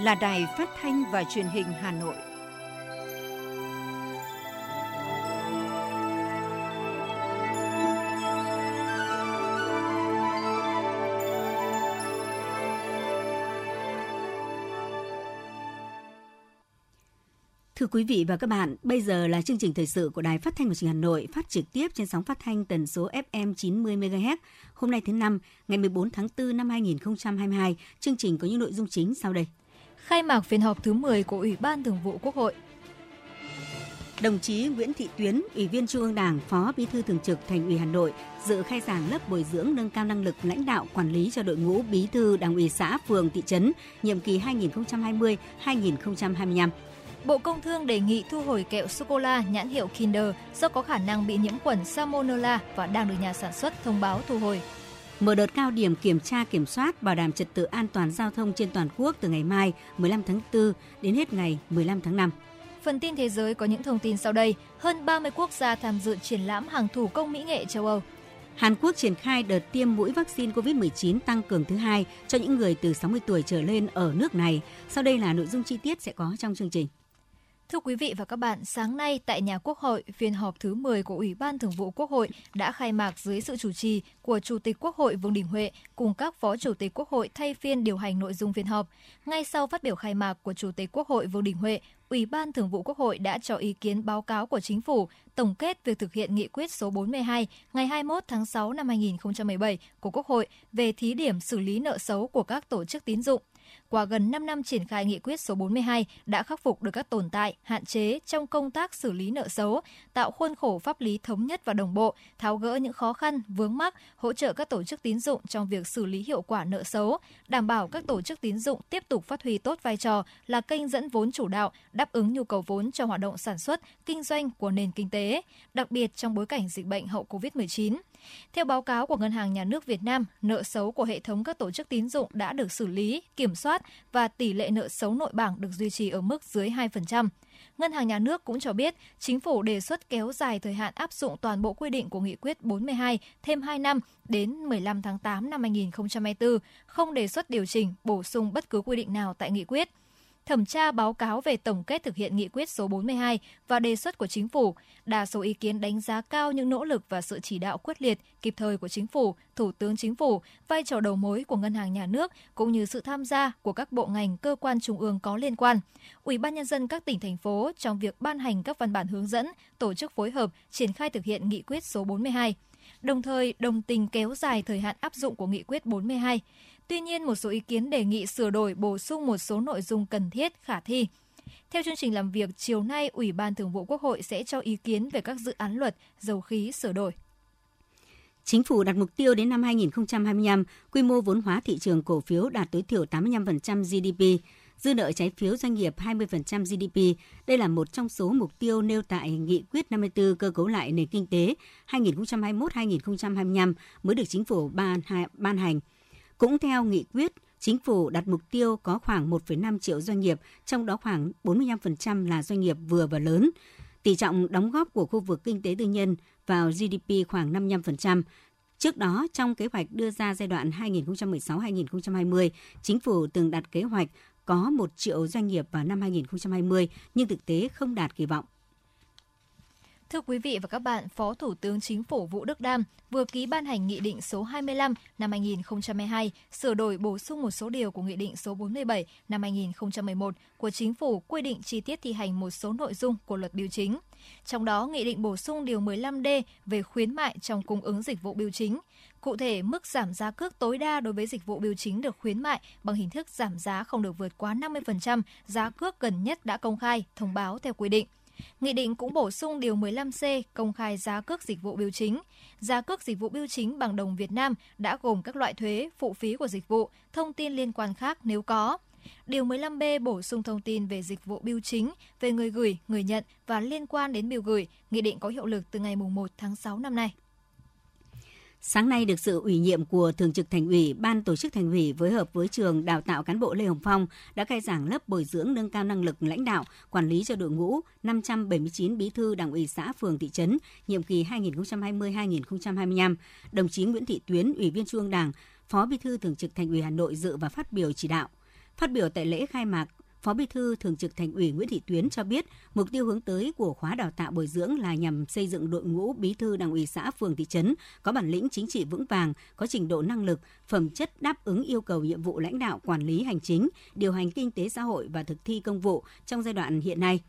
là Đài Phát thanh và Truyền hình Hà Nội. Thưa quý vị và các bạn, bây giờ là chương trình thời sự của Đài Phát thanh và Truyền hình Hà Nội phát trực tiếp trên sóng phát thanh tần số FM 90 MHz. Hôm nay thứ năm, ngày 14 tháng 4 năm 2022, chương trình có những nội dung chính sau đây. Khai mạc phiên họp thứ 10 của Ủy ban Thường vụ Quốc hội. Đồng chí Nguyễn Thị Tuyến, Ủy viên Trung ương Đảng, Phó Bí thư Thường trực Thành ủy Hà Nội dự khai giảng lớp bồi dưỡng nâng cao năng lực lãnh đạo quản lý cho đội ngũ Bí thư Đảng ủy xã, phường, thị trấn nhiệm kỳ 2020-2025. Bộ Công Thương đề nghị thu hồi kẹo sô-cô-la nhãn hiệu Kinder do có khả năng bị nhiễm khuẩn Salmonella và đang được nhà sản xuất thông báo thu hồi. Mở đợt cao điểm kiểm tra kiểm soát bảo đảm trật tự an toàn giao thông trên toàn quốc từ ngày mai 15 tháng 4 đến hết ngày 15 tháng 5. Phần tin thế giới có những thông tin sau đây. Hơn 30 quốc gia tham dự triển lãm hàng thủ công mỹ nghệ châu Âu. Hàn Quốc triển khai đợt tiêm mũi vaccine COVID-19 tăng cường thứ hai cho những người từ 60 tuổi trở lên ở nước này. Sau đây là nội dung chi tiết sẽ có trong chương trình. Thưa quý vị và các bạn, sáng nay tại nhà Quốc hội, phiên họp thứ 10 của Ủy ban Thường vụ Quốc hội đã khai mạc dưới sự chủ trì của Chủ tịch Quốc hội Vương Đình Huệ cùng các Phó Chủ tịch Quốc hội thay phiên điều hành nội dung phiên họp. Ngay sau phát biểu khai mạc của Chủ tịch Quốc hội Vương Đình Huệ, Ủy ban Thường vụ Quốc hội đã cho ý kiến báo cáo của Chính phủ tổng kết việc thực hiện nghị quyết số 42 ngày 21 tháng 6 năm 2017 của Quốc hội về thí điểm xử lý nợ xấu của các tổ chức tín dụng qua gần 5 năm triển khai nghị quyết số 42 đã khắc phục được các tồn tại, hạn chế trong công tác xử lý nợ xấu, tạo khuôn khổ pháp lý thống nhất và đồng bộ, tháo gỡ những khó khăn, vướng mắc, hỗ trợ các tổ chức tín dụng trong việc xử lý hiệu quả nợ xấu, đảm bảo các tổ chức tín dụng tiếp tục phát huy tốt vai trò là kênh dẫn vốn chủ đạo, đáp ứng nhu cầu vốn cho hoạt động sản xuất, kinh doanh của nền kinh tế, đặc biệt trong bối cảnh dịch bệnh hậu Covid-19. Theo báo cáo của Ngân hàng Nhà nước Việt Nam, nợ xấu của hệ thống các tổ chức tín dụng đã được xử lý, kiểm soát và tỷ lệ nợ xấu nội bảng được duy trì ở mức dưới 2%. Ngân hàng Nhà nước cũng cho biết, chính phủ đề xuất kéo dài thời hạn áp dụng toàn bộ quy định của Nghị quyết 42 thêm 2 năm đến 15 tháng 8 năm 2024, không đề xuất điều chỉnh, bổ sung bất cứ quy định nào tại nghị quyết thẩm tra báo cáo về tổng kết thực hiện nghị quyết số 42 và đề xuất của chính phủ. Đa số ý kiến đánh giá cao những nỗ lực và sự chỉ đạo quyết liệt, kịp thời của chính phủ, thủ tướng chính phủ, vai trò đầu mối của ngân hàng nhà nước cũng như sự tham gia của các bộ ngành cơ quan trung ương có liên quan. Ủy ban nhân dân các tỉnh thành phố trong việc ban hành các văn bản hướng dẫn, tổ chức phối hợp triển khai thực hiện nghị quyết số 42 đồng thời đồng tình kéo dài thời hạn áp dụng của nghị quyết 42. Tuy nhiên, một số ý kiến đề nghị sửa đổi bổ sung một số nội dung cần thiết, khả thi. Theo chương trình làm việc, chiều nay Ủy ban Thường vụ Quốc hội sẽ cho ý kiến về các dự án luật dầu khí sửa đổi. Chính phủ đặt mục tiêu đến năm 2025, quy mô vốn hóa thị trường cổ phiếu đạt tối thiểu 85% GDP, dư nợ trái phiếu doanh nghiệp 20% GDP. Đây là một trong số mục tiêu nêu tại Nghị quyết 54 cơ cấu lại nền kinh tế 2021-2025 mới được chính phủ ban, ban hành. Cũng theo nghị quyết, chính phủ đặt mục tiêu có khoảng 1,5 triệu doanh nghiệp, trong đó khoảng 45% là doanh nghiệp vừa và lớn. Tỷ trọng đóng góp của khu vực kinh tế tư nhân vào GDP khoảng 55%. Trước đó, trong kế hoạch đưa ra giai đoạn 2016-2020, chính phủ từng đặt kế hoạch có 1 triệu doanh nghiệp vào năm 2020, nhưng thực tế không đạt kỳ vọng. Thưa quý vị và các bạn, Phó Thủ tướng Chính phủ Vũ Đức Đam vừa ký ban hành Nghị định số 25 năm 2022 sửa đổi bổ sung một số điều của Nghị định số 47 năm 2011 của Chính phủ quy định chi tiết thi hành một số nội dung của luật biểu chính. Trong đó, Nghị định bổ sung điều 15D về khuyến mại trong cung ứng dịch vụ biểu chính. Cụ thể, mức giảm giá cước tối đa đối với dịch vụ biểu chính được khuyến mại bằng hình thức giảm giá không được vượt quá 50% giá cước gần nhất đã công khai, thông báo theo quy định. Nghị định cũng bổ sung điều 15C công khai giá cước dịch vụ biểu chính. Giá cước dịch vụ biểu chính bằng đồng Việt Nam đã gồm các loại thuế, phụ phí của dịch vụ, thông tin liên quan khác nếu có. Điều 15B bổ sung thông tin về dịch vụ biểu chính, về người gửi, người nhận và liên quan đến bưu gửi. Nghị định có hiệu lực từ ngày 1 tháng 6 năm nay. Sáng nay được sự ủy nhiệm của Thường trực Thành ủy, Ban tổ chức Thành ủy phối hợp với trường đào tạo cán bộ Lê Hồng Phong đã khai giảng lớp bồi dưỡng nâng cao năng lực lãnh đạo, quản lý cho đội ngũ 579 bí thư đảng ủy xã phường thị trấn nhiệm kỳ 2020-2025. Đồng chí Nguyễn Thị Tuyến, Ủy viên Trung ương Đảng, Phó Bí thư Thường trực Thành ủy Hà Nội dự và phát biểu chỉ đạo. Phát biểu tại lễ khai mạc, Phó Bí thư Thường trực Thành ủy Nguyễn Thị Tuyến cho biết, mục tiêu hướng tới của khóa đào tạo bồi dưỡng là nhằm xây dựng đội ngũ bí thư đảng ủy xã phường thị trấn có bản lĩnh chính trị vững vàng, có trình độ năng lực, phẩm chất đáp ứng yêu cầu nhiệm vụ lãnh đạo quản lý hành chính, điều hành kinh tế xã hội và thực thi công vụ trong giai đoạn hiện nay.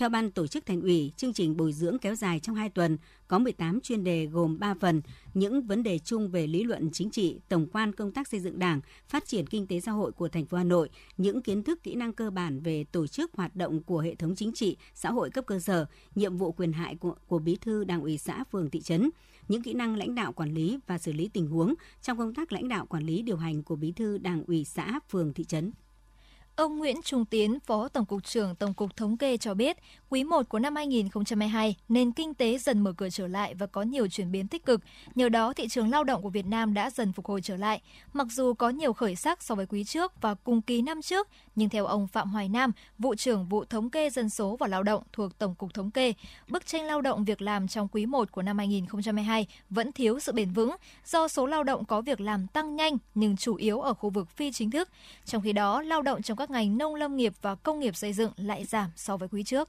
Theo ban tổ chức thành ủy, chương trình bồi dưỡng kéo dài trong 2 tuần, có 18 chuyên đề gồm 3 phần, những vấn đề chung về lý luận chính trị, tổng quan công tác xây dựng Đảng, phát triển kinh tế xã hội của thành phố Hà Nội, những kiến thức kỹ năng cơ bản về tổ chức hoạt động của hệ thống chính trị, xã hội cấp cơ sở, nhiệm vụ quyền hại của, của bí thư Đảng ủy xã phường thị trấn, những kỹ năng lãnh đạo quản lý và xử lý tình huống trong công tác lãnh đạo quản lý điều hành của bí thư Đảng ủy xã phường thị trấn. Ông Nguyễn Trung Tiến, Phó Tổng cục trưởng Tổng cục Thống kê cho biết, quý 1 của năm 2022, nền kinh tế dần mở cửa trở lại và có nhiều chuyển biến tích cực. Nhờ đó, thị trường lao động của Việt Nam đã dần phục hồi trở lại. Mặc dù có nhiều khởi sắc so với quý trước và cùng kỳ năm trước, nhưng theo ông Phạm Hoài Nam, vụ trưởng vụ thống kê dân số và lao động thuộc Tổng cục Thống kê, bức tranh lao động việc làm trong quý 1 của năm 2022 vẫn thiếu sự bền vững do số lao động có việc làm tăng nhanh nhưng chủ yếu ở khu vực phi chính thức. Trong khi đó, lao động trong các ngành nông lâm nghiệp và công nghiệp xây dựng lại giảm so với quý trước.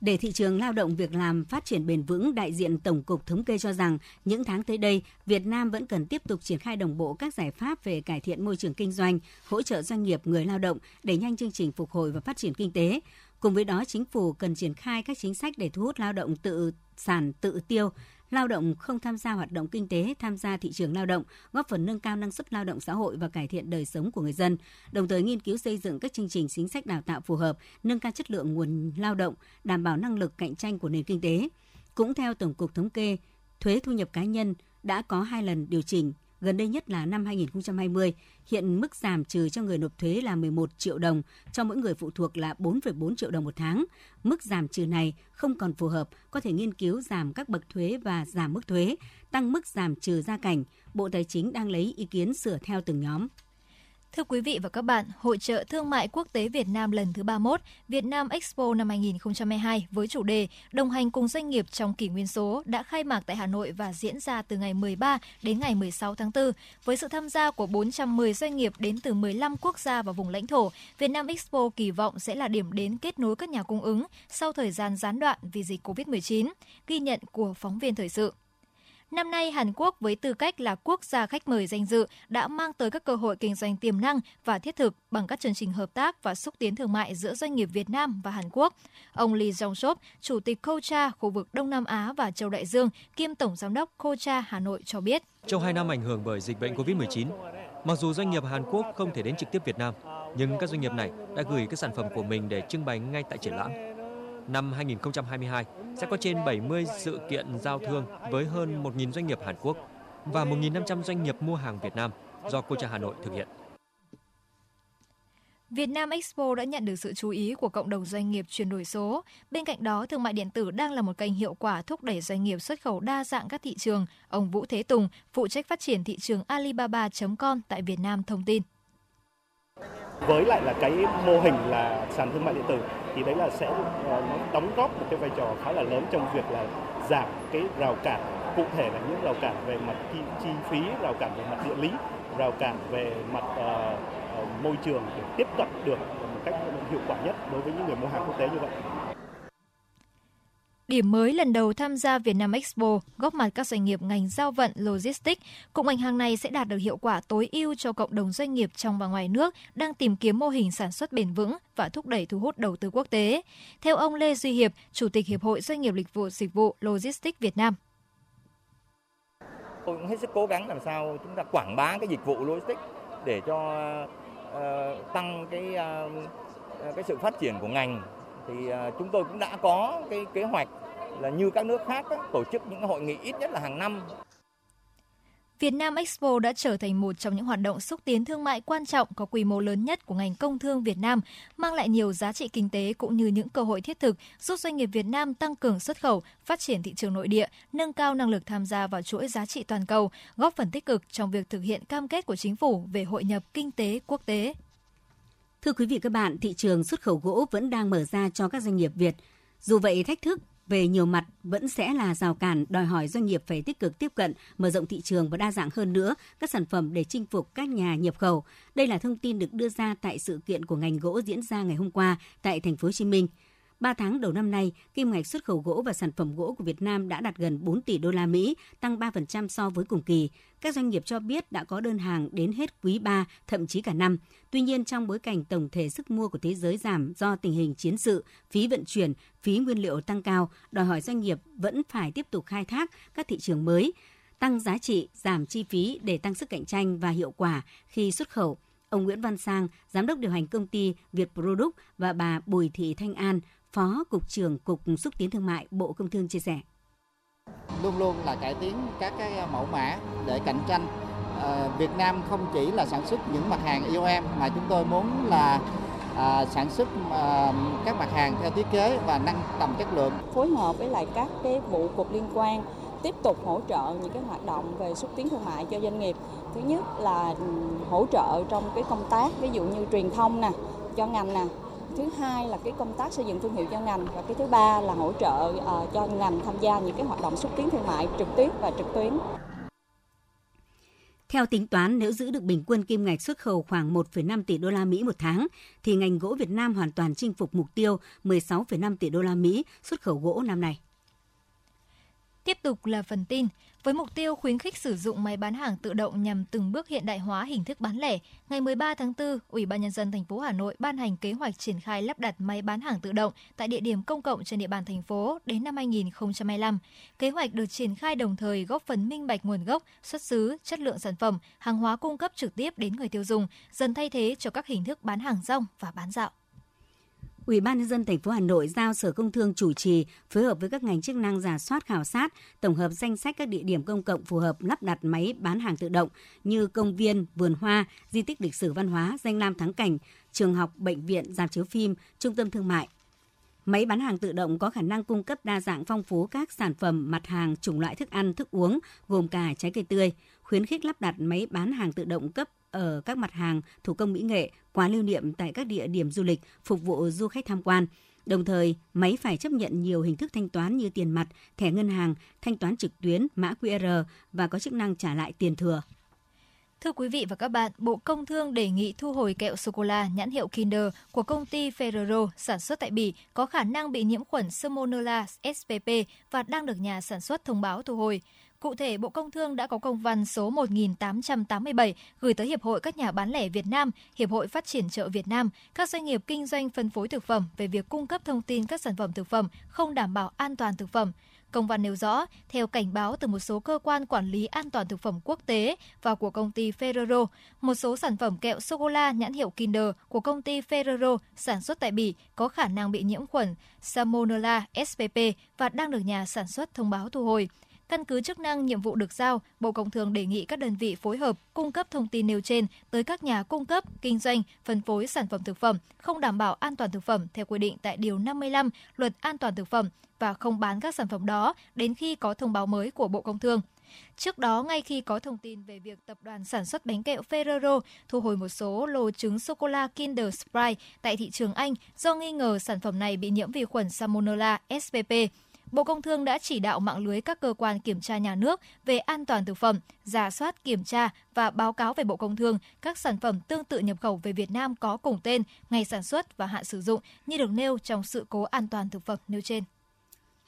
Để thị trường lao động việc làm phát triển bền vững, đại diện Tổng cục Thống kê cho rằng những tháng tới đây, Việt Nam vẫn cần tiếp tục triển khai đồng bộ các giải pháp về cải thiện môi trường kinh doanh, hỗ trợ doanh nghiệp người lao động, đẩy nhanh chương trình phục hồi và phát triển kinh tế. Cùng với đó, chính phủ cần triển khai các chính sách để thu hút lao động tự sản tự tiêu, lao động không tham gia hoạt động kinh tế, tham gia thị trường lao động, góp phần nâng cao năng suất lao động xã hội và cải thiện đời sống của người dân, đồng thời nghiên cứu xây dựng các chương trình chính sách đào tạo phù hợp, nâng cao chất lượng nguồn lao động, đảm bảo năng lực cạnh tranh của nền kinh tế. Cũng theo Tổng cục Thống kê, thuế thu nhập cá nhân đã có hai lần điều chỉnh gần đây nhất là năm 2020. Hiện mức giảm trừ cho người nộp thuế là 11 triệu đồng, cho mỗi người phụ thuộc là 4,4 triệu đồng một tháng. Mức giảm trừ này không còn phù hợp, có thể nghiên cứu giảm các bậc thuế và giảm mức thuế, tăng mức giảm trừ gia cảnh. Bộ Tài chính đang lấy ý kiến sửa theo từng nhóm. Thưa quý vị và các bạn, Hội trợ Thương mại Quốc tế Việt Nam lần thứ 31, Việt Nam Expo năm 2022 với chủ đề Đồng hành cùng doanh nghiệp trong kỷ nguyên số đã khai mạc tại Hà Nội và diễn ra từ ngày 13 đến ngày 16 tháng 4. Với sự tham gia của 410 doanh nghiệp đến từ 15 quốc gia và vùng lãnh thổ, Việt Nam Expo kỳ vọng sẽ là điểm đến kết nối các nhà cung ứng sau thời gian gián đoạn vì dịch COVID-19. Ghi nhận của phóng viên thời sự. Năm nay, Hàn Quốc với tư cách là quốc gia khách mời danh dự đã mang tới các cơ hội kinh doanh tiềm năng và thiết thực bằng các chương trình hợp tác và xúc tiến thương mại giữa doanh nghiệp Việt Nam và Hàn Quốc. Ông Lee Jong-sop, Chủ tịch Kocha khu vực Đông Nam Á và Châu Đại Dương, kiêm Tổng Giám đốc Kocha Hà Nội cho biết. Trong hai năm ảnh hưởng bởi dịch bệnh COVID-19, mặc dù doanh nghiệp Hàn Quốc không thể đến trực tiếp Việt Nam, nhưng các doanh nghiệp này đã gửi các sản phẩm của mình để trưng bày ngay tại triển lãm. Năm 2022 sẽ có trên 70 sự kiện giao thương với hơn 1.000 doanh nghiệp Hàn Quốc và 1.500 doanh nghiệp mua hàng Việt Nam do Cocha Hà Nội thực hiện. Việt Nam Expo đã nhận được sự chú ý của cộng đồng doanh nghiệp chuyển đổi số. Bên cạnh đó, thương mại điện tử đang là một kênh hiệu quả thúc đẩy doanh nghiệp xuất khẩu đa dạng các thị trường. Ông Vũ Thế Tùng, phụ trách phát triển thị trường Alibaba.com tại Việt Nam thông tin. Với lại là cái mô hình là sàn thương mại điện tử thì đấy là sẽ ờ, nó đóng góp một cái vai trò khá là lớn trong việc là giảm cái rào cản cụ thể là những rào cản về mặt chi, chi phí, rào cản về mặt địa lý, rào cản về mặt uh, môi trường để tiếp cận được một cách hiệu quả nhất đối với những người mua hàng quốc tế như vậy. Điểm mới lần đầu tham gia Việt Nam Expo, góp mặt các doanh nghiệp ngành giao vận logistics, cụm ngành hàng này sẽ đạt được hiệu quả tối ưu cho cộng đồng doanh nghiệp trong và ngoài nước đang tìm kiếm mô hình sản xuất bền vững và thúc đẩy thu hút đầu tư quốc tế. Theo ông Lê Duy Hiệp, Chủ tịch Hiệp hội Doanh nghiệp Lịch vụ Dịch vụ Logistics Việt Nam. Tôi cũng hết sức cố gắng làm sao chúng ta quảng bá cái dịch vụ logistics để cho uh, tăng cái uh, cái sự phát triển của ngành thì à, chúng tôi cũng đã có cái kế hoạch là như các nước khác tổ chức những hội nghị ít nhất là hàng năm. Việt Nam Expo đã trở thành một trong những hoạt động xúc tiến thương mại quan trọng có quy mô lớn nhất của ngành công thương Việt Nam, mang lại nhiều giá trị kinh tế cũng như những cơ hội thiết thực giúp doanh nghiệp Việt Nam tăng cường xuất khẩu, phát triển thị trường nội địa, nâng cao năng lực tham gia vào chuỗi giá trị toàn cầu, góp phần tích cực trong việc thực hiện cam kết của chính phủ về hội nhập kinh tế quốc tế. Thưa quý vị các bạn, thị trường xuất khẩu gỗ vẫn đang mở ra cho các doanh nghiệp Việt. Dù vậy, thách thức về nhiều mặt vẫn sẽ là rào cản đòi hỏi doanh nghiệp phải tích cực tiếp cận, mở rộng thị trường và đa dạng hơn nữa các sản phẩm để chinh phục các nhà nhập khẩu. Đây là thông tin được đưa ra tại sự kiện của ngành gỗ diễn ra ngày hôm qua tại thành phố Hồ Chí Minh. 3 tháng đầu năm nay, kim ngạch xuất khẩu gỗ và sản phẩm gỗ của Việt Nam đã đạt gần 4 tỷ đô la Mỹ, tăng 3% so với cùng kỳ. Các doanh nghiệp cho biết đã có đơn hàng đến hết quý 3, thậm chí cả năm. Tuy nhiên, trong bối cảnh tổng thể sức mua của thế giới giảm do tình hình chiến sự, phí vận chuyển, phí nguyên liệu tăng cao, đòi hỏi doanh nghiệp vẫn phải tiếp tục khai thác các thị trường mới, tăng giá trị, giảm chi phí để tăng sức cạnh tranh và hiệu quả khi xuất khẩu. Ông Nguyễn Văn Sang, giám đốc điều hành công ty Việt Product và bà Bùi Thị Thanh An, Phó Cục trưởng Cục Xúc tiến Thương mại Bộ Công Thương chia sẻ. Luôn luôn là cải tiến các cái mẫu mã để cạnh tranh. À, Việt Nam không chỉ là sản xuất những mặt hàng IOM mà chúng tôi muốn là à, sản xuất à, các mặt hàng theo thiết kế và nâng tầm chất lượng. Phối hợp với lại các cái vụ cục liên quan tiếp tục hỗ trợ những cái hoạt động về xúc tiến thương mại cho doanh nghiệp. Thứ nhất là ừ, hỗ trợ trong cái công tác ví dụ như truyền thông nè cho ngành nè thứ hai là cái công tác xây dựng thương hiệu cho ngành và cái thứ ba là hỗ trợ uh, cho ngành tham gia những cái hoạt động xúc tiến thương mại trực tiếp và trực tuyến. Theo tính toán, nếu giữ được bình quân kim ngạch xuất khẩu khoảng 1,5 tỷ đô la Mỹ một tháng, thì ngành gỗ Việt Nam hoàn toàn chinh phục mục tiêu 16,5 tỷ đô la Mỹ xuất khẩu gỗ năm nay. Tiếp tục là phần tin. Với mục tiêu khuyến khích sử dụng máy bán hàng tự động nhằm từng bước hiện đại hóa hình thức bán lẻ, ngày 13 tháng 4, Ủy ban nhân dân thành phố Hà Nội ban hành kế hoạch triển khai lắp đặt máy bán hàng tự động tại địa điểm công cộng trên địa bàn thành phố đến năm 2025. Kế hoạch được triển khai đồng thời góp phần minh bạch nguồn gốc, xuất xứ, chất lượng sản phẩm, hàng hóa cung cấp trực tiếp đến người tiêu dùng, dần thay thế cho các hình thức bán hàng rong và bán dạo. Ủy ban nhân dân thành phố Hà Nội giao Sở Công Thương chủ trì phối hợp với các ngành chức năng giả soát khảo sát, tổng hợp danh sách các địa điểm công cộng phù hợp lắp đặt máy bán hàng tự động như công viên, vườn hoa, di tích lịch sử văn hóa, danh lam thắng cảnh, trường học, bệnh viện, dạp chiếu phim, trung tâm thương mại. Máy bán hàng tự động có khả năng cung cấp đa dạng phong phú các sản phẩm, mặt hàng, chủng loại thức ăn, thức uống, gồm cả trái cây tươi, khuyến khích lắp đặt máy bán hàng tự động cấp ở các mặt hàng thủ công mỹ nghệ, quà lưu niệm tại các địa điểm du lịch phục vụ du khách tham quan. Đồng thời, máy phải chấp nhận nhiều hình thức thanh toán như tiền mặt, thẻ ngân hàng, thanh toán trực tuyến, mã QR và có chức năng trả lại tiền thừa. Thưa quý vị và các bạn, Bộ Công Thương đề nghị thu hồi kẹo sô-cô-la nhãn hiệu Kinder của công ty Ferrero sản xuất tại Bỉ có khả năng bị nhiễm khuẩn Salmonella SPP và đang được nhà sản xuất thông báo thu hồi. Cụ thể, Bộ Công Thương đã có công văn số 1887 gửi tới Hiệp hội các nhà bán lẻ Việt Nam, Hiệp hội Phát triển chợ Việt Nam, các doanh nghiệp kinh doanh phân phối thực phẩm về việc cung cấp thông tin các sản phẩm thực phẩm không đảm bảo an toàn thực phẩm. Công văn nêu rõ, theo cảnh báo từ một số cơ quan quản lý an toàn thực phẩm quốc tế và của công ty Ferrero, một số sản phẩm kẹo sô-cô-la nhãn hiệu Kinder của công ty Ferrero sản xuất tại Bỉ có khả năng bị nhiễm khuẩn Salmonella SPP và đang được nhà sản xuất thông báo thu hồi. Căn cứ chức năng nhiệm vụ được giao, Bộ Công Thương đề nghị các đơn vị phối hợp cung cấp thông tin nêu trên tới các nhà cung cấp, kinh doanh, phân phối sản phẩm thực phẩm không đảm bảo an toàn thực phẩm theo quy định tại Điều 55 Luật An toàn thực phẩm và không bán các sản phẩm đó đến khi có thông báo mới của Bộ Công Thương. Trước đó, ngay khi có thông tin về việc tập đoàn sản xuất bánh kẹo Ferrero thu hồi một số lô trứng sô-cô-la Kinder Surprise tại thị trường Anh do nghi ngờ sản phẩm này bị nhiễm vi khuẩn Salmonella SPP, Bộ Công Thương đã chỉ đạo mạng lưới các cơ quan kiểm tra nhà nước về an toàn thực phẩm, giả soát kiểm tra và báo cáo về Bộ Công Thương các sản phẩm tương tự nhập khẩu về Việt Nam có cùng tên, ngày sản xuất và hạn sử dụng như được nêu trong sự cố an toàn thực phẩm nêu trên.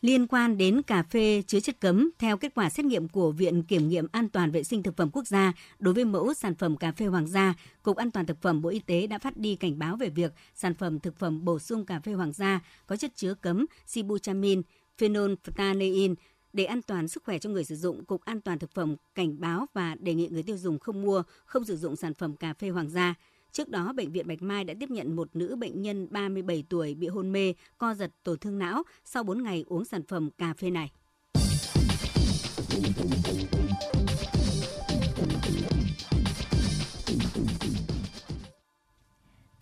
Liên quan đến cà phê chứa chất cấm, theo kết quả xét nghiệm của Viện Kiểm nghiệm An toàn Vệ sinh Thực phẩm Quốc gia, đối với mẫu sản phẩm cà phê Hoàng gia, Cục An toàn Thực phẩm Bộ Y tế đã phát đi cảnh báo về việc sản phẩm thực phẩm bổ sung cà phê Hoàng gia có chất chứa cấm sibutramine, phenolphthalein để an toàn sức khỏe cho người sử dụng, Cục An toàn thực phẩm cảnh báo và đề nghị người tiêu dùng không mua, không sử dụng sản phẩm cà phê Hoàng gia. Trước đó, Bệnh viện Bạch Mai đã tiếp nhận một nữ bệnh nhân 37 tuổi bị hôn mê, co giật, tổn thương não sau 4 ngày uống sản phẩm cà phê này.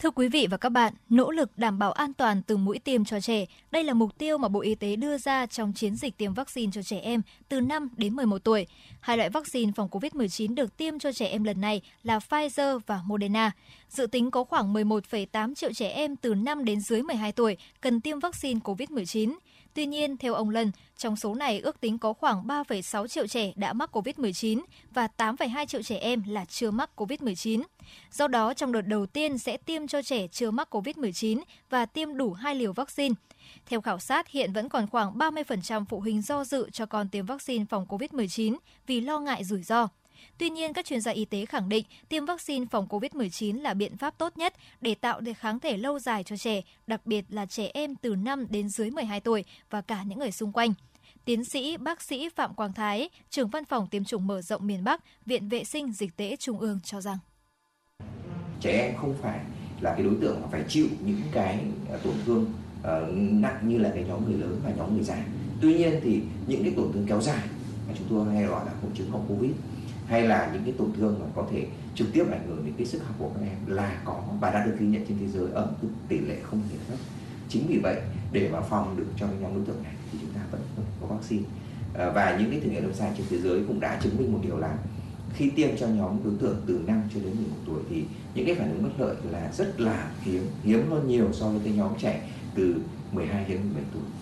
Thưa quý vị và các bạn, nỗ lực đảm bảo an toàn từ mũi tiêm cho trẻ, đây là mục tiêu mà Bộ Y tế đưa ra trong chiến dịch tiêm vaccine cho trẻ em từ 5 đến 11 tuổi. Hai loại vaccine phòng COVID-19 được tiêm cho trẻ em lần này là Pfizer và Moderna. Dự tính có khoảng 11,8 triệu trẻ em từ 5 đến dưới 12 tuổi cần tiêm vaccine COVID-19. Tuy nhiên, theo ông Lân, trong số này ước tính có khoảng 3,6 triệu trẻ đã mắc COVID-19 và 8,2 triệu trẻ em là chưa mắc COVID-19. Do đó, trong đợt đầu tiên sẽ tiêm cho trẻ chưa mắc COVID-19 và tiêm đủ hai liều vaccine. Theo khảo sát, hiện vẫn còn khoảng 30% phụ huynh do dự cho con tiêm vaccine phòng COVID-19 vì lo ngại rủi ro. Tuy nhiên, các chuyên gia y tế khẳng định tiêm vaccine phòng COVID-19 là biện pháp tốt nhất để tạo được kháng thể lâu dài cho trẻ, đặc biệt là trẻ em từ 5 đến dưới 12 tuổi và cả những người xung quanh. Tiến sĩ bác sĩ Phạm Quang Thái, trưởng văn phòng tiêm chủng mở rộng miền Bắc, Viện Vệ sinh Dịch tễ Trung ương cho rằng trẻ em không phải là cái đối tượng mà phải chịu những cái à, tổn thương uh, nặng như là cái nhóm người lớn và nhóm người già. Tuy nhiên thì những cái tổn thương kéo dài mà chúng tôi hay gọi là hội chứng hậu covid hay là những cái tổn thương mà có thể trực tiếp ảnh hưởng đến cái sức học của các em là có và đã được ghi nhận trên thế giới ở mức tỷ lệ không hề thấp. Chính vì vậy, để mà phòng được cho nhóm đối tượng này thì chúng ta vẫn có vaccine. Ờ, và những cái thử nghiệm lâm sàng trên thế giới cũng đã chứng minh một điều là khi tiêm cho nhóm đối tượng từ 5 cho đến 11 tuổi thì những cái phản ứng bất lợi là rất là hiếm hiếm hơn nhiều so với cái nhóm trẻ từ 12 đến 17 tuổi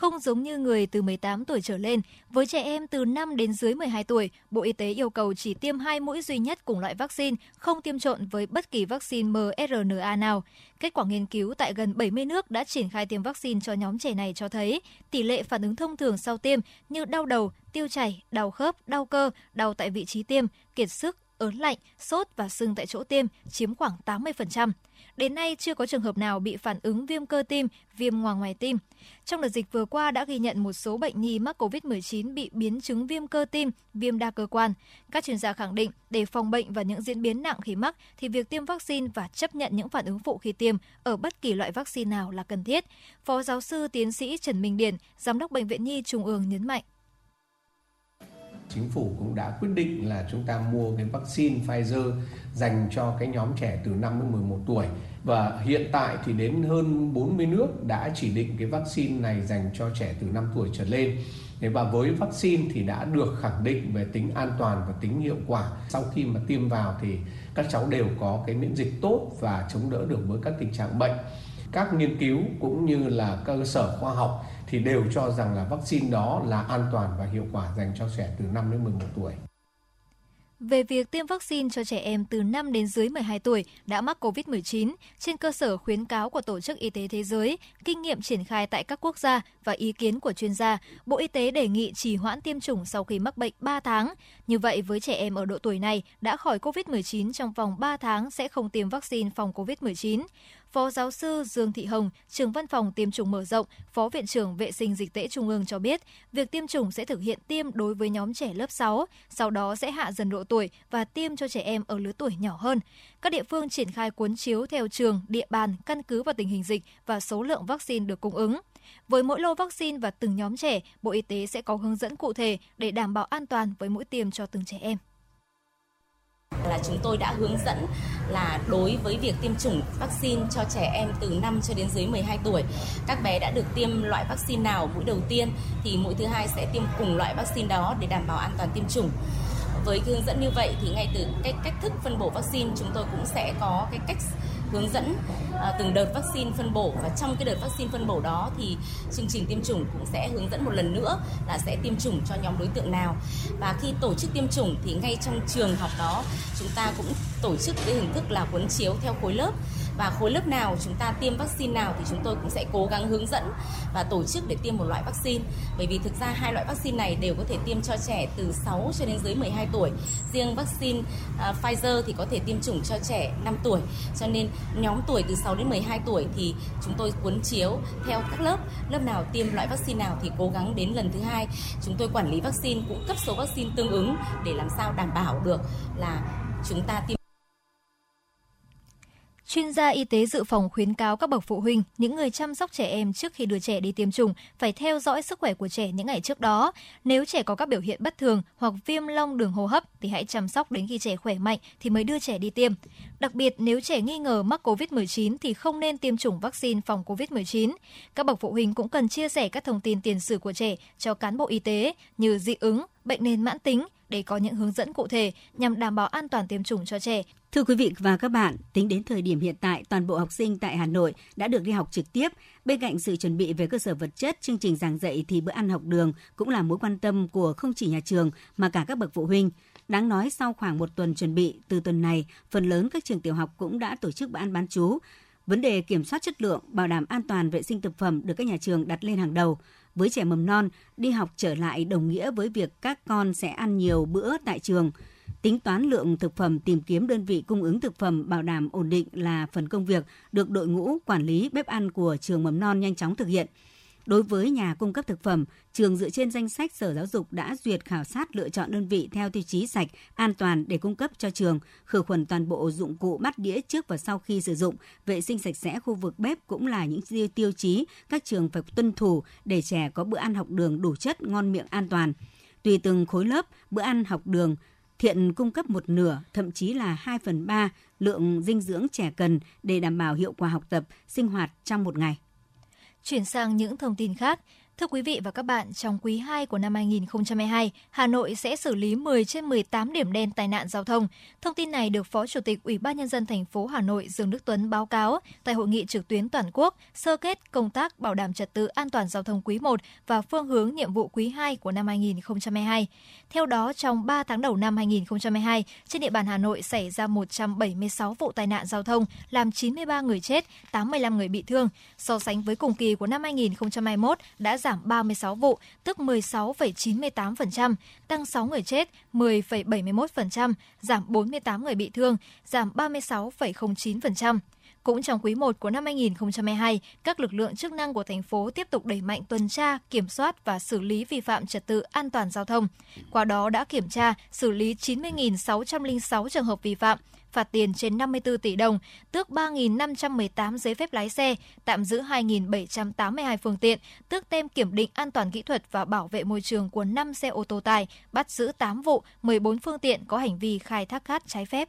không giống như người từ 18 tuổi trở lên. Với trẻ em từ 5 đến dưới 12 tuổi, Bộ Y tế yêu cầu chỉ tiêm hai mũi duy nhất cùng loại vaccine, không tiêm trộn với bất kỳ vaccine mRNA nào. Kết quả nghiên cứu tại gần 70 nước đã triển khai tiêm vaccine cho nhóm trẻ này cho thấy tỷ lệ phản ứng thông thường sau tiêm như đau đầu, tiêu chảy, đau khớp, đau cơ, đau tại vị trí tiêm, kiệt sức, ớn lạnh, sốt và sưng tại chỗ tiêm chiếm khoảng 80%. Đến nay chưa có trường hợp nào bị phản ứng viêm cơ tim, viêm ngoài ngoài tim. Trong đợt dịch vừa qua đã ghi nhận một số bệnh nhi mắc COVID-19 bị biến chứng viêm cơ tim, viêm đa cơ quan. Các chuyên gia khẳng định để phòng bệnh và những diễn biến nặng khi mắc thì việc tiêm vaccine và chấp nhận những phản ứng phụ khi tiêm ở bất kỳ loại vaccine nào là cần thiết. Phó giáo sư tiến sĩ Trần Minh Điển, giám đốc bệnh viện Nhi Trung ương nhấn mạnh chính phủ cũng đã quyết định là chúng ta mua cái vaccine Pfizer dành cho cái nhóm trẻ từ 5 đến 11 tuổi và hiện tại thì đến hơn 40 nước đã chỉ định cái vaccine này dành cho trẻ từ 5 tuổi trở lên. Và với vaccine thì đã được khẳng định về tính an toàn và tính hiệu quả. Sau khi mà tiêm vào thì các cháu đều có cái miễn dịch tốt và chống đỡ được với các tình trạng bệnh. Các nghiên cứu cũng như là cơ sở khoa học thì đều cho rằng là vaccine đó là an toàn và hiệu quả dành cho trẻ từ 5 đến 11 tuổi. Về việc tiêm vaccine cho trẻ em từ 5 đến dưới 12 tuổi đã mắc COVID-19 trên cơ sở khuyến cáo của Tổ chức Y tế Thế giới, kinh nghiệm triển khai tại các quốc gia và ý kiến của chuyên gia, Bộ Y tế đề nghị trì hoãn tiêm chủng sau khi mắc bệnh 3 tháng. Như vậy, với trẻ em ở độ tuổi này đã khỏi COVID-19 trong vòng 3 tháng sẽ không tiêm vaccine phòng COVID-19. Phó giáo sư Dương Thị Hồng, trưởng văn phòng tiêm chủng mở rộng, Phó Viện trưởng Vệ sinh Dịch tễ Trung ương cho biết, việc tiêm chủng sẽ thực hiện tiêm đối với nhóm trẻ lớp 6, sau đó sẽ hạ dần độ tuổi và tiêm cho trẻ em ở lứa tuổi nhỏ hơn. Các địa phương triển khai cuốn chiếu theo trường, địa bàn, căn cứ vào tình hình dịch và số lượng vaccine được cung ứng. Với mỗi lô vaccine và từng nhóm trẻ, Bộ Y tế sẽ có hướng dẫn cụ thể để đảm bảo an toàn với mũi tiêm cho từng trẻ em là chúng tôi đã hướng dẫn là đối với việc tiêm chủng vaccine cho trẻ em từ 5 cho đến dưới 12 tuổi. Các bé đã được tiêm loại vaccine nào mũi đầu tiên thì mũi thứ hai sẽ tiêm cùng loại vaccine đó để đảm bảo an toàn tiêm chủng với hướng dẫn như vậy thì ngay từ cái cách thức phân bổ vaccine, chúng tôi cũng sẽ có cái cách hướng dẫn à, từng đợt vaccine phân bổ. Và trong cái đợt vaccine phân bổ đó thì chương trình tiêm chủng cũng sẽ hướng dẫn một lần nữa là sẽ tiêm chủng cho nhóm đối tượng nào. Và khi tổ chức tiêm chủng thì ngay trong trường học đó chúng ta cũng tổ chức cái hình thức là cuốn chiếu theo khối lớp và khối lớp nào chúng ta tiêm vaccine nào thì chúng tôi cũng sẽ cố gắng hướng dẫn và tổ chức để tiêm một loại vaccine. Bởi vì thực ra hai loại vaccine này đều có thể tiêm cho trẻ từ 6 cho đến dưới 12 tuổi. Riêng vaccine uh, Pfizer thì có thể tiêm chủng cho trẻ 5 tuổi. Cho nên nhóm tuổi từ 6 đến 12 tuổi thì chúng tôi cuốn chiếu theo các lớp. Lớp nào tiêm loại vaccine nào thì cố gắng đến lần thứ hai. Chúng tôi quản lý vaccine cũng cấp số vaccine tương ứng để làm sao đảm bảo được là chúng ta tiêm Chuyên gia y tế dự phòng khuyến cáo các bậc phụ huynh, những người chăm sóc trẻ em trước khi đưa trẻ đi tiêm chủng phải theo dõi sức khỏe của trẻ những ngày trước đó. Nếu trẻ có các biểu hiện bất thường hoặc viêm long đường hô hấp thì hãy chăm sóc đến khi trẻ khỏe mạnh thì mới đưa trẻ đi tiêm. Đặc biệt nếu trẻ nghi ngờ mắc COVID-19 thì không nên tiêm chủng vaccine phòng COVID-19. Các bậc phụ huynh cũng cần chia sẻ các thông tin tiền sử của trẻ cho cán bộ y tế như dị ứng, bệnh nền mãn tính để có những hướng dẫn cụ thể nhằm đảm bảo an toàn tiêm chủng cho trẻ. Thưa quý vị và các bạn, tính đến thời điểm hiện tại, toàn bộ học sinh tại Hà Nội đã được đi học trực tiếp. Bên cạnh sự chuẩn bị về cơ sở vật chất, chương trình giảng dạy thì bữa ăn học đường cũng là mối quan tâm của không chỉ nhà trường mà cả các bậc phụ huynh. Đáng nói sau khoảng một tuần chuẩn bị, từ tuần này, phần lớn các trường tiểu học cũng đã tổ chức bữa ăn bán chú. Vấn đề kiểm soát chất lượng, bảo đảm an toàn vệ sinh thực phẩm được các nhà trường đặt lên hàng đầu. Với trẻ mầm non, đi học trở lại đồng nghĩa với việc các con sẽ ăn nhiều bữa tại trường. Tính toán lượng thực phẩm tìm kiếm đơn vị cung ứng thực phẩm bảo đảm ổn định là phần công việc được đội ngũ quản lý bếp ăn của trường mầm non nhanh chóng thực hiện. Đối với nhà cung cấp thực phẩm, trường dựa trên danh sách Sở Giáo dục đã duyệt khảo sát lựa chọn đơn vị theo tiêu chí sạch, an toàn để cung cấp cho trường, khử khuẩn toàn bộ dụng cụ bát đĩa trước và sau khi sử dụng, vệ sinh sạch sẽ khu vực bếp cũng là những tiêu chí các trường phải tuân thủ để trẻ có bữa ăn học đường đủ chất, ngon miệng an toàn. Tùy từng khối lớp, bữa ăn học đường thiện cung cấp một nửa, thậm chí là 2 phần 3 lượng dinh dưỡng trẻ cần để đảm bảo hiệu quả học tập, sinh hoạt trong một ngày. Chuyển sang những thông tin khác, Thưa quý vị và các bạn, trong quý 2 của năm 2022, Hà Nội sẽ xử lý 10 trên 18 điểm đen tai nạn giao thông. Thông tin này được Phó Chủ tịch Ủy ban nhân dân thành phố Hà Nội Dương Đức Tuấn báo cáo tại hội nghị trực tuyến toàn quốc sơ kết công tác bảo đảm trật tự an toàn giao thông quý 1 và phương hướng nhiệm vụ quý 2 của năm 2022. Theo đó, trong 3 tháng đầu năm 2022, trên địa bàn Hà Nội xảy ra 176 vụ tai nạn giao thông, làm 93 người chết, 85 người bị thương. So sánh với cùng kỳ của năm 2021 đã giảm giảm 36 vụ, tức 16,98%, tăng 6 người chết, 10,71%, giảm 48 người bị thương, giảm 36,09%. Cũng trong quý 1 của năm 2022, các lực lượng chức năng của thành phố tiếp tục đẩy mạnh tuần tra, kiểm soát và xử lý vi phạm trật tự an toàn giao thông. Qua đó đã kiểm tra, xử lý 90.606 trường hợp vi phạm, phạt tiền trên 54 tỷ đồng, tước 3.518 giấy phép lái xe, tạm giữ 2.782 phương tiện, tước tem kiểm định an toàn kỹ thuật và bảo vệ môi trường của 5 xe ô tô tải, bắt giữ 8 vụ, 14 phương tiện có hành vi khai thác cát trái phép.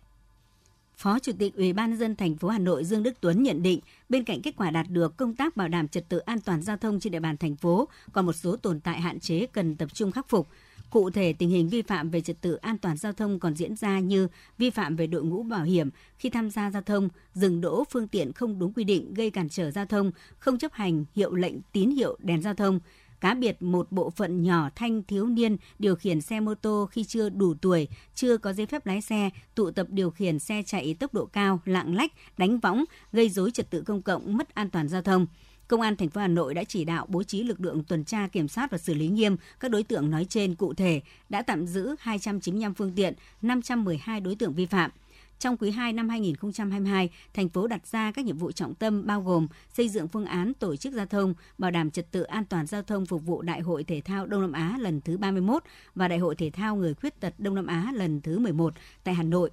Phó Chủ tịch Ủy ban nhân dân thành phố Hà Nội Dương Đức Tuấn nhận định, bên cạnh kết quả đạt được công tác bảo đảm trật tự an toàn giao thông trên địa bàn thành phố, còn một số tồn tại hạn chế cần tập trung khắc phục. Cụ thể, tình hình vi phạm về trật tự an toàn giao thông còn diễn ra như vi phạm về đội ngũ bảo hiểm khi tham gia giao thông, dừng đỗ phương tiện không đúng quy định gây cản trở giao thông, không chấp hành hiệu lệnh tín hiệu đèn giao thông, cá biệt một bộ phận nhỏ thanh thiếu niên điều khiển xe mô tô khi chưa đủ tuổi, chưa có giấy phép lái xe, tụ tập điều khiển xe chạy tốc độ cao, lạng lách, đánh võng, gây dối trật tự công cộng, mất an toàn giao thông. Công an thành phố Hà Nội đã chỉ đạo bố trí lực lượng tuần tra kiểm soát và xử lý nghiêm các đối tượng nói trên cụ thể, đã tạm giữ 295 phương tiện, 512 đối tượng vi phạm. Trong quý 2 năm 2022, thành phố đặt ra các nhiệm vụ trọng tâm bao gồm xây dựng phương án tổ chức giao thông, bảo đảm trật tự an toàn giao thông phục vụ Đại hội Thể thao Đông Nam Á lần thứ 31 và Đại hội Thể thao Người khuyết tật Đông Nam Á lần thứ 11 tại Hà Nội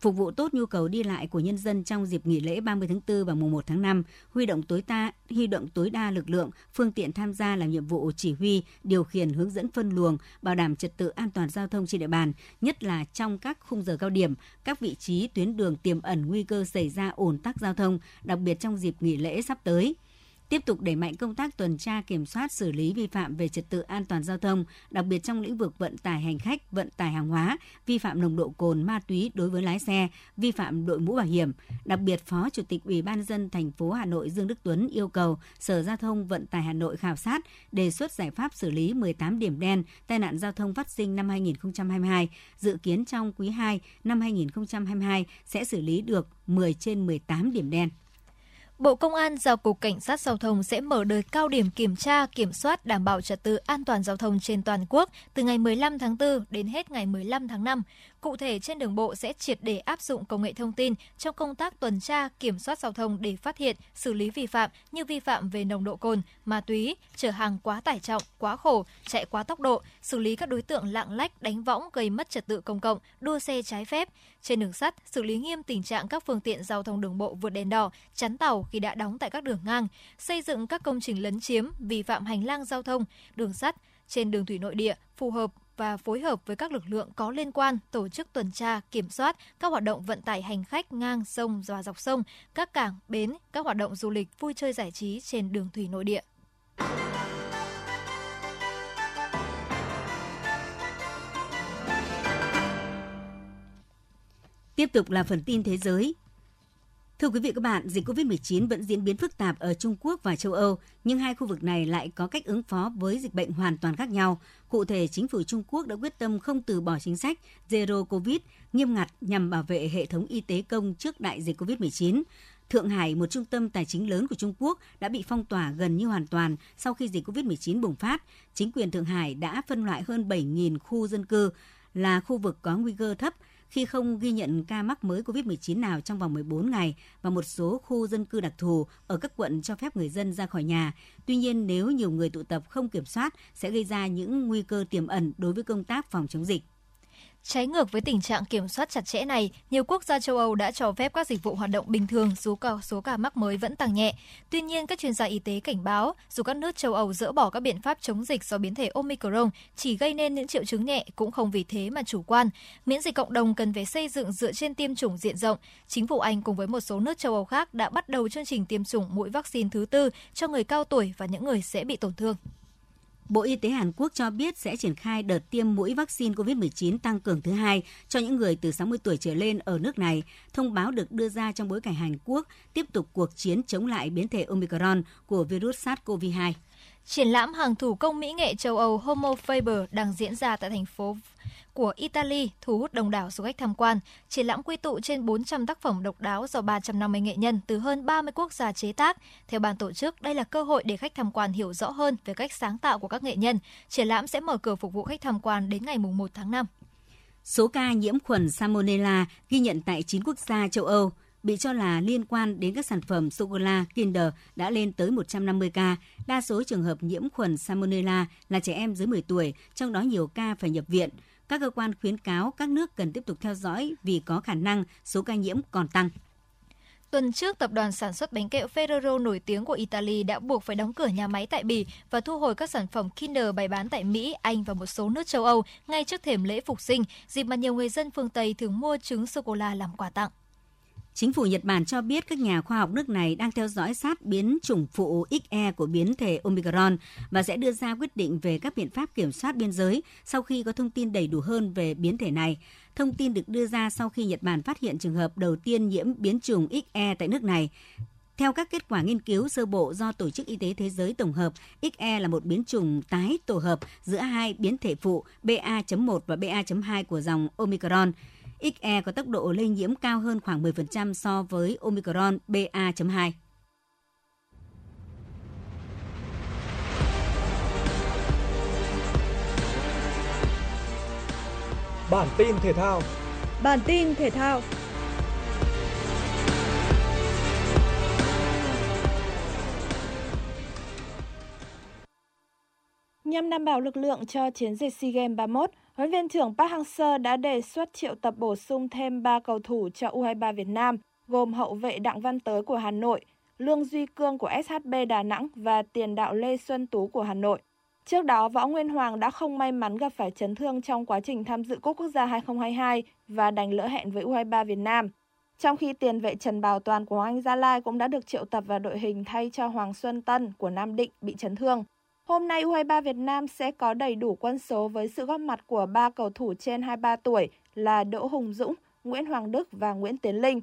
phục vụ tốt nhu cầu đi lại của nhân dân trong dịp nghỉ lễ 30 tháng 4 và mùng 1 tháng 5, huy động tối đa huy động tối đa lực lượng, phương tiện tham gia làm nhiệm vụ chỉ huy, điều khiển hướng dẫn phân luồng, bảo đảm trật tự an toàn giao thông trên địa bàn, nhất là trong các khung giờ cao điểm, các vị trí tuyến đường tiềm ẩn nguy cơ xảy ra ủn tắc giao thông, đặc biệt trong dịp nghỉ lễ sắp tới tiếp tục đẩy mạnh công tác tuần tra kiểm soát xử lý vi phạm về trật tự an toàn giao thông, đặc biệt trong lĩnh vực vận tải hành khách, vận tải hàng hóa, vi phạm nồng độ cồn ma túy đối với lái xe, vi phạm đội mũ bảo hiểm. Đặc biệt, Phó Chủ tịch Ủy ban dân thành phố Hà Nội Dương Đức Tuấn yêu cầu Sở Giao thông Vận tải Hà Nội khảo sát, đề xuất giải pháp xử lý 18 điểm đen tai nạn giao thông phát sinh năm 2022, dự kiến trong quý 2 năm 2022 sẽ xử lý được 10 trên 18 điểm đen. Bộ Công an giao Cục Cảnh sát Giao thông sẽ mở đợt cao điểm kiểm tra, kiểm soát đảm bảo trật tự an toàn giao thông trên toàn quốc từ ngày 15 tháng 4 đến hết ngày 15 tháng 5. Cụ thể, trên đường bộ sẽ triệt để áp dụng công nghệ thông tin trong công tác tuần tra, kiểm soát giao thông để phát hiện, xử lý vi phạm như vi phạm về nồng độ cồn, ma túy, chở hàng quá tải trọng, quá khổ, chạy quá tốc độ, xử lý các đối tượng lạng lách, đánh võng gây mất trật tự công cộng, đua xe trái phép. Trên đường sắt, xử lý nghiêm tình trạng các phương tiện giao thông đường bộ vượt đèn đỏ, chắn tàu khi đã đóng tại các đường ngang, xây dựng các công trình lấn chiếm, vi phạm hành lang giao thông, đường sắt, trên đường thủy nội địa phù hợp và phối hợp với các lực lượng có liên quan tổ chức tuần tra, kiểm soát các hoạt động vận tải hành khách ngang sông và dọc sông, các cảng, bến, các hoạt động du lịch vui chơi giải trí trên đường thủy nội địa. Tiếp tục là phần tin thế giới. Thưa quý vị các bạn, dịch COVID-19 vẫn diễn biến phức tạp ở Trung Quốc và châu Âu, nhưng hai khu vực này lại có cách ứng phó với dịch bệnh hoàn toàn khác nhau. Cụ thể, chính phủ Trung Quốc đã quyết tâm không từ bỏ chính sách Zero Covid nghiêm ngặt nhằm bảo vệ hệ thống y tế công trước đại dịch COVID-19. Thượng Hải, một trung tâm tài chính lớn của Trung Quốc, đã bị phong tỏa gần như hoàn toàn sau khi dịch COVID-19 bùng phát. Chính quyền Thượng Hải đã phân loại hơn 7.000 khu dân cư là khu vực có nguy cơ thấp khi không ghi nhận ca mắc mới COVID-19 nào trong vòng 14 ngày và một số khu dân cư đặc thù ở các quận cho phép người dân ra khỏi nhà. Tuy nhiên, nếu nhiều người tụ tập không kiểm soát sẽ gây ra những nguy cơ tiềm ẩn đối với công tác phòng chống dịch. Trái ngược với tình trạng kiểm soát chặt chẽ này, nhiều quốc gia châu Âu đã cho phép các dịch vụ hoạt động bình thường dù cả số ca mắc mới vẫn tăng nhẹ. Tuy nhiên, các chuyên gia y tế cảnh báo, dù các nước châu Âu dỡ bỏ các biện pháp chống dịch do biến thể Omicron chỉ gây nên những triệu chứng nhẹ cũng không vì thế mà chủ quan. Miễn dịch cộng đồng cần phải xây dựng dựa trên tiêm chủng diện rộng. Chính phủ Anh cùng với một số nước châu Âu khác đã bắt đầu chương trình tiêm chủng mũi vaccine thứ tư cho người cao tuổi và những người dễ bị tổn thương. Bộ Y tế Hàn Quốc cho biết sẽ triển khai đợt tiêm mũi vaccine COVID-19 tăng cường thứ hai cho những người từ 60 tuổi trở lên ở nước này. Thông báo được đưa ra trong bối cảnh Hàn Quốc tiếp tục cuộc chiến chống lại biến thể Omicron của virus SARS-CoV-2. Triển lãm hàng thủ công mỹ nghệ châu Âu Homo Faber đang diễn ra tại thành phố của Italy thu hút đông đảo du khách tham quan. Triển lãm quy tụ trên 400 tác phẩm độc đáo do 350 nghệ nhân từ hơn 30 quốc gia chế tác. Theo ban tổ chức, đây là cơ hội để khách tham quan hiểu rõ hơn về cách sáng tạo của các nghệ nhân. Triển lãm sẽ mở cửa phục vụ khách tham quan đến ngày 1 tháng 5. Số ca nhiễm khuẩn Salmonella ghi nhận tại 9 quốc gia châu Âu bị cho là liên quan đến các sản phẩm sô-cô-la Kinder đã lên tới 150 ca. Đa số trường hợp nhiễm khuẩn Salmonella là trẻ em dưới 10 tuổi, trong đó nhiều ca phải nhập viện. Các cơ quan khuyến cáo các nước cần tiếp tục theo dõi vì có khả năng số ca nhiễm còn tăng. Tuần trước, tập đoàn sản xuất bánh kẹo Ferrero nổi tiếng của Italy đã buộc phải đóng cửa nhà máy tại Bỉ và thu hồi các sản phẩm Kinder bày bán tại Mỹ, Anh và một số nước châu Âu ngay trước thềm lễ phục sinh, dịp mà nhiều người dân phương Tây thường mua trứng sô-cô-la làm quà tặng. Chính phủ Nhật Bản cho biết các nhà khoa học nước này đang theo dõi sát biến chủng phụ XE của biến thể Omicron và sẽ đưa ra quyết định về các biện pháp kiểm soát biên giới sau khi có thông tin đầy đủ hơn về biến thể này. Thông tin được đưa ra sau khi Nhật Bản phát hiện trường hợp đầu tiên nhiễm biến chủng XE tại nước này. Theo các kết quả nghiên cứu sơ bộ do Tổ chức Y tế Thế giới tổng hợp, XE là một biến chủng tái tổ hợp giữa hai biến thể phụ BA.1 và BA.2 của dòng Omicron. XE có tốc độ lây nhiễm cao hơn khoảng 10% so với Omicron BA.2. Bản tin thể thao Bản tin thể thao Nhằm đảm bảo lực lượng cho chiến dịch SEA Games 31, Huấn viên trưởng Park Hang-seo đã đề xuất triệu tập bổ sung thêm 3 cầu thủ cho U23 Việt Nam, gồm hậu vệ Đặng Văn Tới của Hà Nội, Lương Duy Cương của SHB Đà Nẵng và tiền đạo Lê Xuân Tú của Hà Nội. Trước đó, Võ Nguyên Hoàng đã không may mắn gặp phải chấn thương trong quá trình tham dự Cúp Quốc gia 2022 và đành lỡ hẹn với U23 Việt Nam. Trong khi tiền vệ Trần Bảo Toàn của Hoàng Anh Gia Lai cũng đã được triệu tập vào đội hình thay cho Hoàng Xuân Tân của Nam Định bị chấn thương. Hôm nay U23 Việt Nam sẽ có đầy đủ quân số với sự góp mặt của ba cầu thủ trên 23 tuổi là Đỗ Hùng Dũng, Nguyễn Hoàng Đức và Nguyễn Tiến Linh.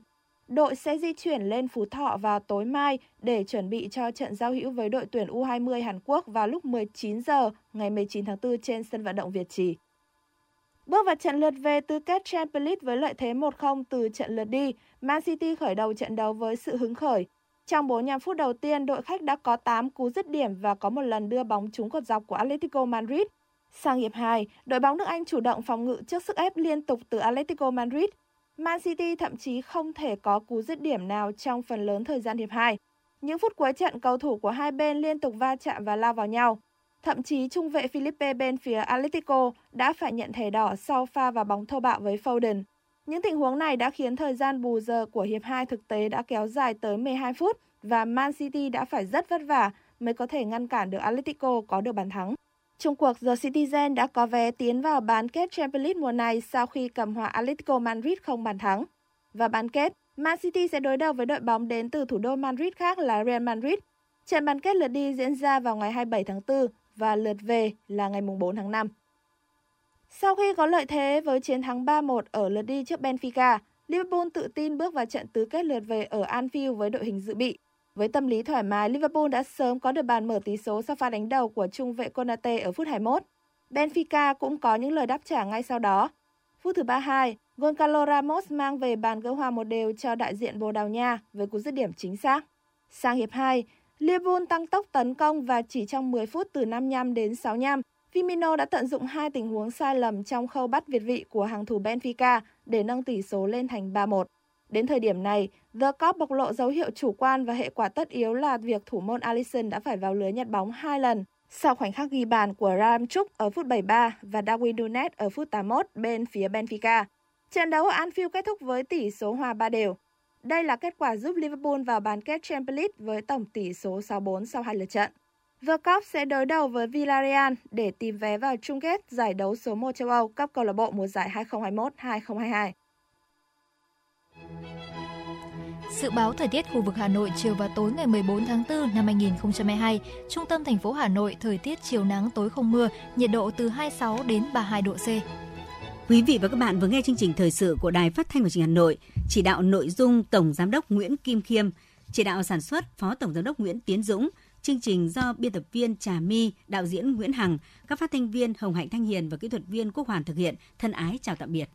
Đội sẽ di chuyển lên Phú Thọ vào tối mai để chuẩn bị cho trận giao hữu với đội tuyển U20 Hàn Quốc vào lúc 19 giờ ngày 19 tháng 4 trên sân vận động Việt Trì. Bước vào trận lượt về tư kết Champions League với lợi thế 1-0 từ trận lượt đi, Man City khởi đầu trận đấu với sự hứng khởi. Trong 45 phút đầu tiên, đội khách đã có 8 cú dứt điểm và có một lần đưa bóng trúng cột dọc của Atletico Madrid. Sang hiệp 2, đội bóng nước Anh chủ động phòng ngự trước sức ép liên tục từ Atletico Madrid. Man City thậm chí không thể có cú dứt điểm nào trong phần lớn thời gian hiệp 2. Những phút cuối trận, cầu thủ của hai bên liên tục va chạm và lao vào nhau. Thậm chí trung vệ Felipe bên phía Atletico đã phải nhận thẻ đỏ sau pha và bóng thô bạo với Foden. Những tình huống này đã khiến thời gian bù giờ của hiệp 2 thực tế đã kéo dài tới 12 phút và Man City đã phải rất vất vả mới có thể ngăn cản được Atletico có được bàn thắng. Trung cuộc, The Citizen đã có vé tiến vào bán kết Champions League mùa này sau khi cầm hòa Atletico Madrid không bàn thắng. Và bán kết, Man City sẽ đối đầu với đội bóng đến từ thủ đô Madrid khác là Real Madrid. Trận bán kết lượt đi diễn ra vào ngày 27 tháng 4 và lượt về là ngày 4 tháng 5. Sau khi có lợi thế với chiến thắng 3-1 ở lượt đi trước Benfica, Liverpool tự tin bước vào trận tứ kết lượt về ở Anfield với đội hình dự bị. Với tâm lý thoải mái, Liverpool đã sớm có được bàn mở tỷ số sau pha đánh đầu của trung vệ Konate ở phút 21. Benfica cũng có những lời đáp trả ngay sau đó. Phút thứ 32, Goncalo Ramos mang về bàn gỡ hòa một đều cho đại diện Bồ Đào Nha với cú dứt điểm chính xác. Sang hiệp 2, Liverpool tăng tốc tấn công và chỉ trong 10 phút từ 55 đến 65, Firmino đã tận dụng hai tình huống sai lầm trong khâu bắt việt vị của hàng thủ Benfica để nâng tỷ số lên thành 3-1. Đến thời điểm này, The Cop bộc lộ dấu hiệu chủ quan và hệ quả tất yếu là việc thủ môn Alisson đã phải vào lưới nhặt bóng hai lần sau khoảnh khắc ghi bàn của Ramchuk ở phút 73 và Darwin Nunes ở phút 81 bên phía Benfica. Trận đấu ở Anfield kết thúc với tỷ số hòa 3 đều. Đây là kết quả giúp Liverpool vào bán kết Champions League với tổng tỷ số 6-4 sau hai lượt trận. The Cup sẽ đối đầu với Villarreal để tìm vé vào chung kết giải đấu số 1 châu Âu cấp câu lạc bộ mùa giải 2021-2022. Dự báo thời tiết khu vực Hà Nội chiều và tối ngày 14 tháng 4 năm 2022, trung tâm thành phố Hà Nội thời tiết chiều nắng tối không mưa, nhiệt độ từ 26 đến 32 độ C. Quý vị và các bạn vừa nghe chương trình thời sự của Đài Phát thanh và Truyền hình Hà Nội, chỉ đạo nội dung Tổng giám đốc Nguyễn Kim Khiêm, chỉ đạo sản xuất Phó Tổng giám đốc Nguyễn Tiến Dũng, chương trình do biên tập viên Trà My, đạo diễn Nguyễn Hằng, các phát thanh viên Hồng Hạnh Thanh Hiền và kỹ thuật viên Quốc Hoàn thực hiện. Thân ái chào tạm biệt.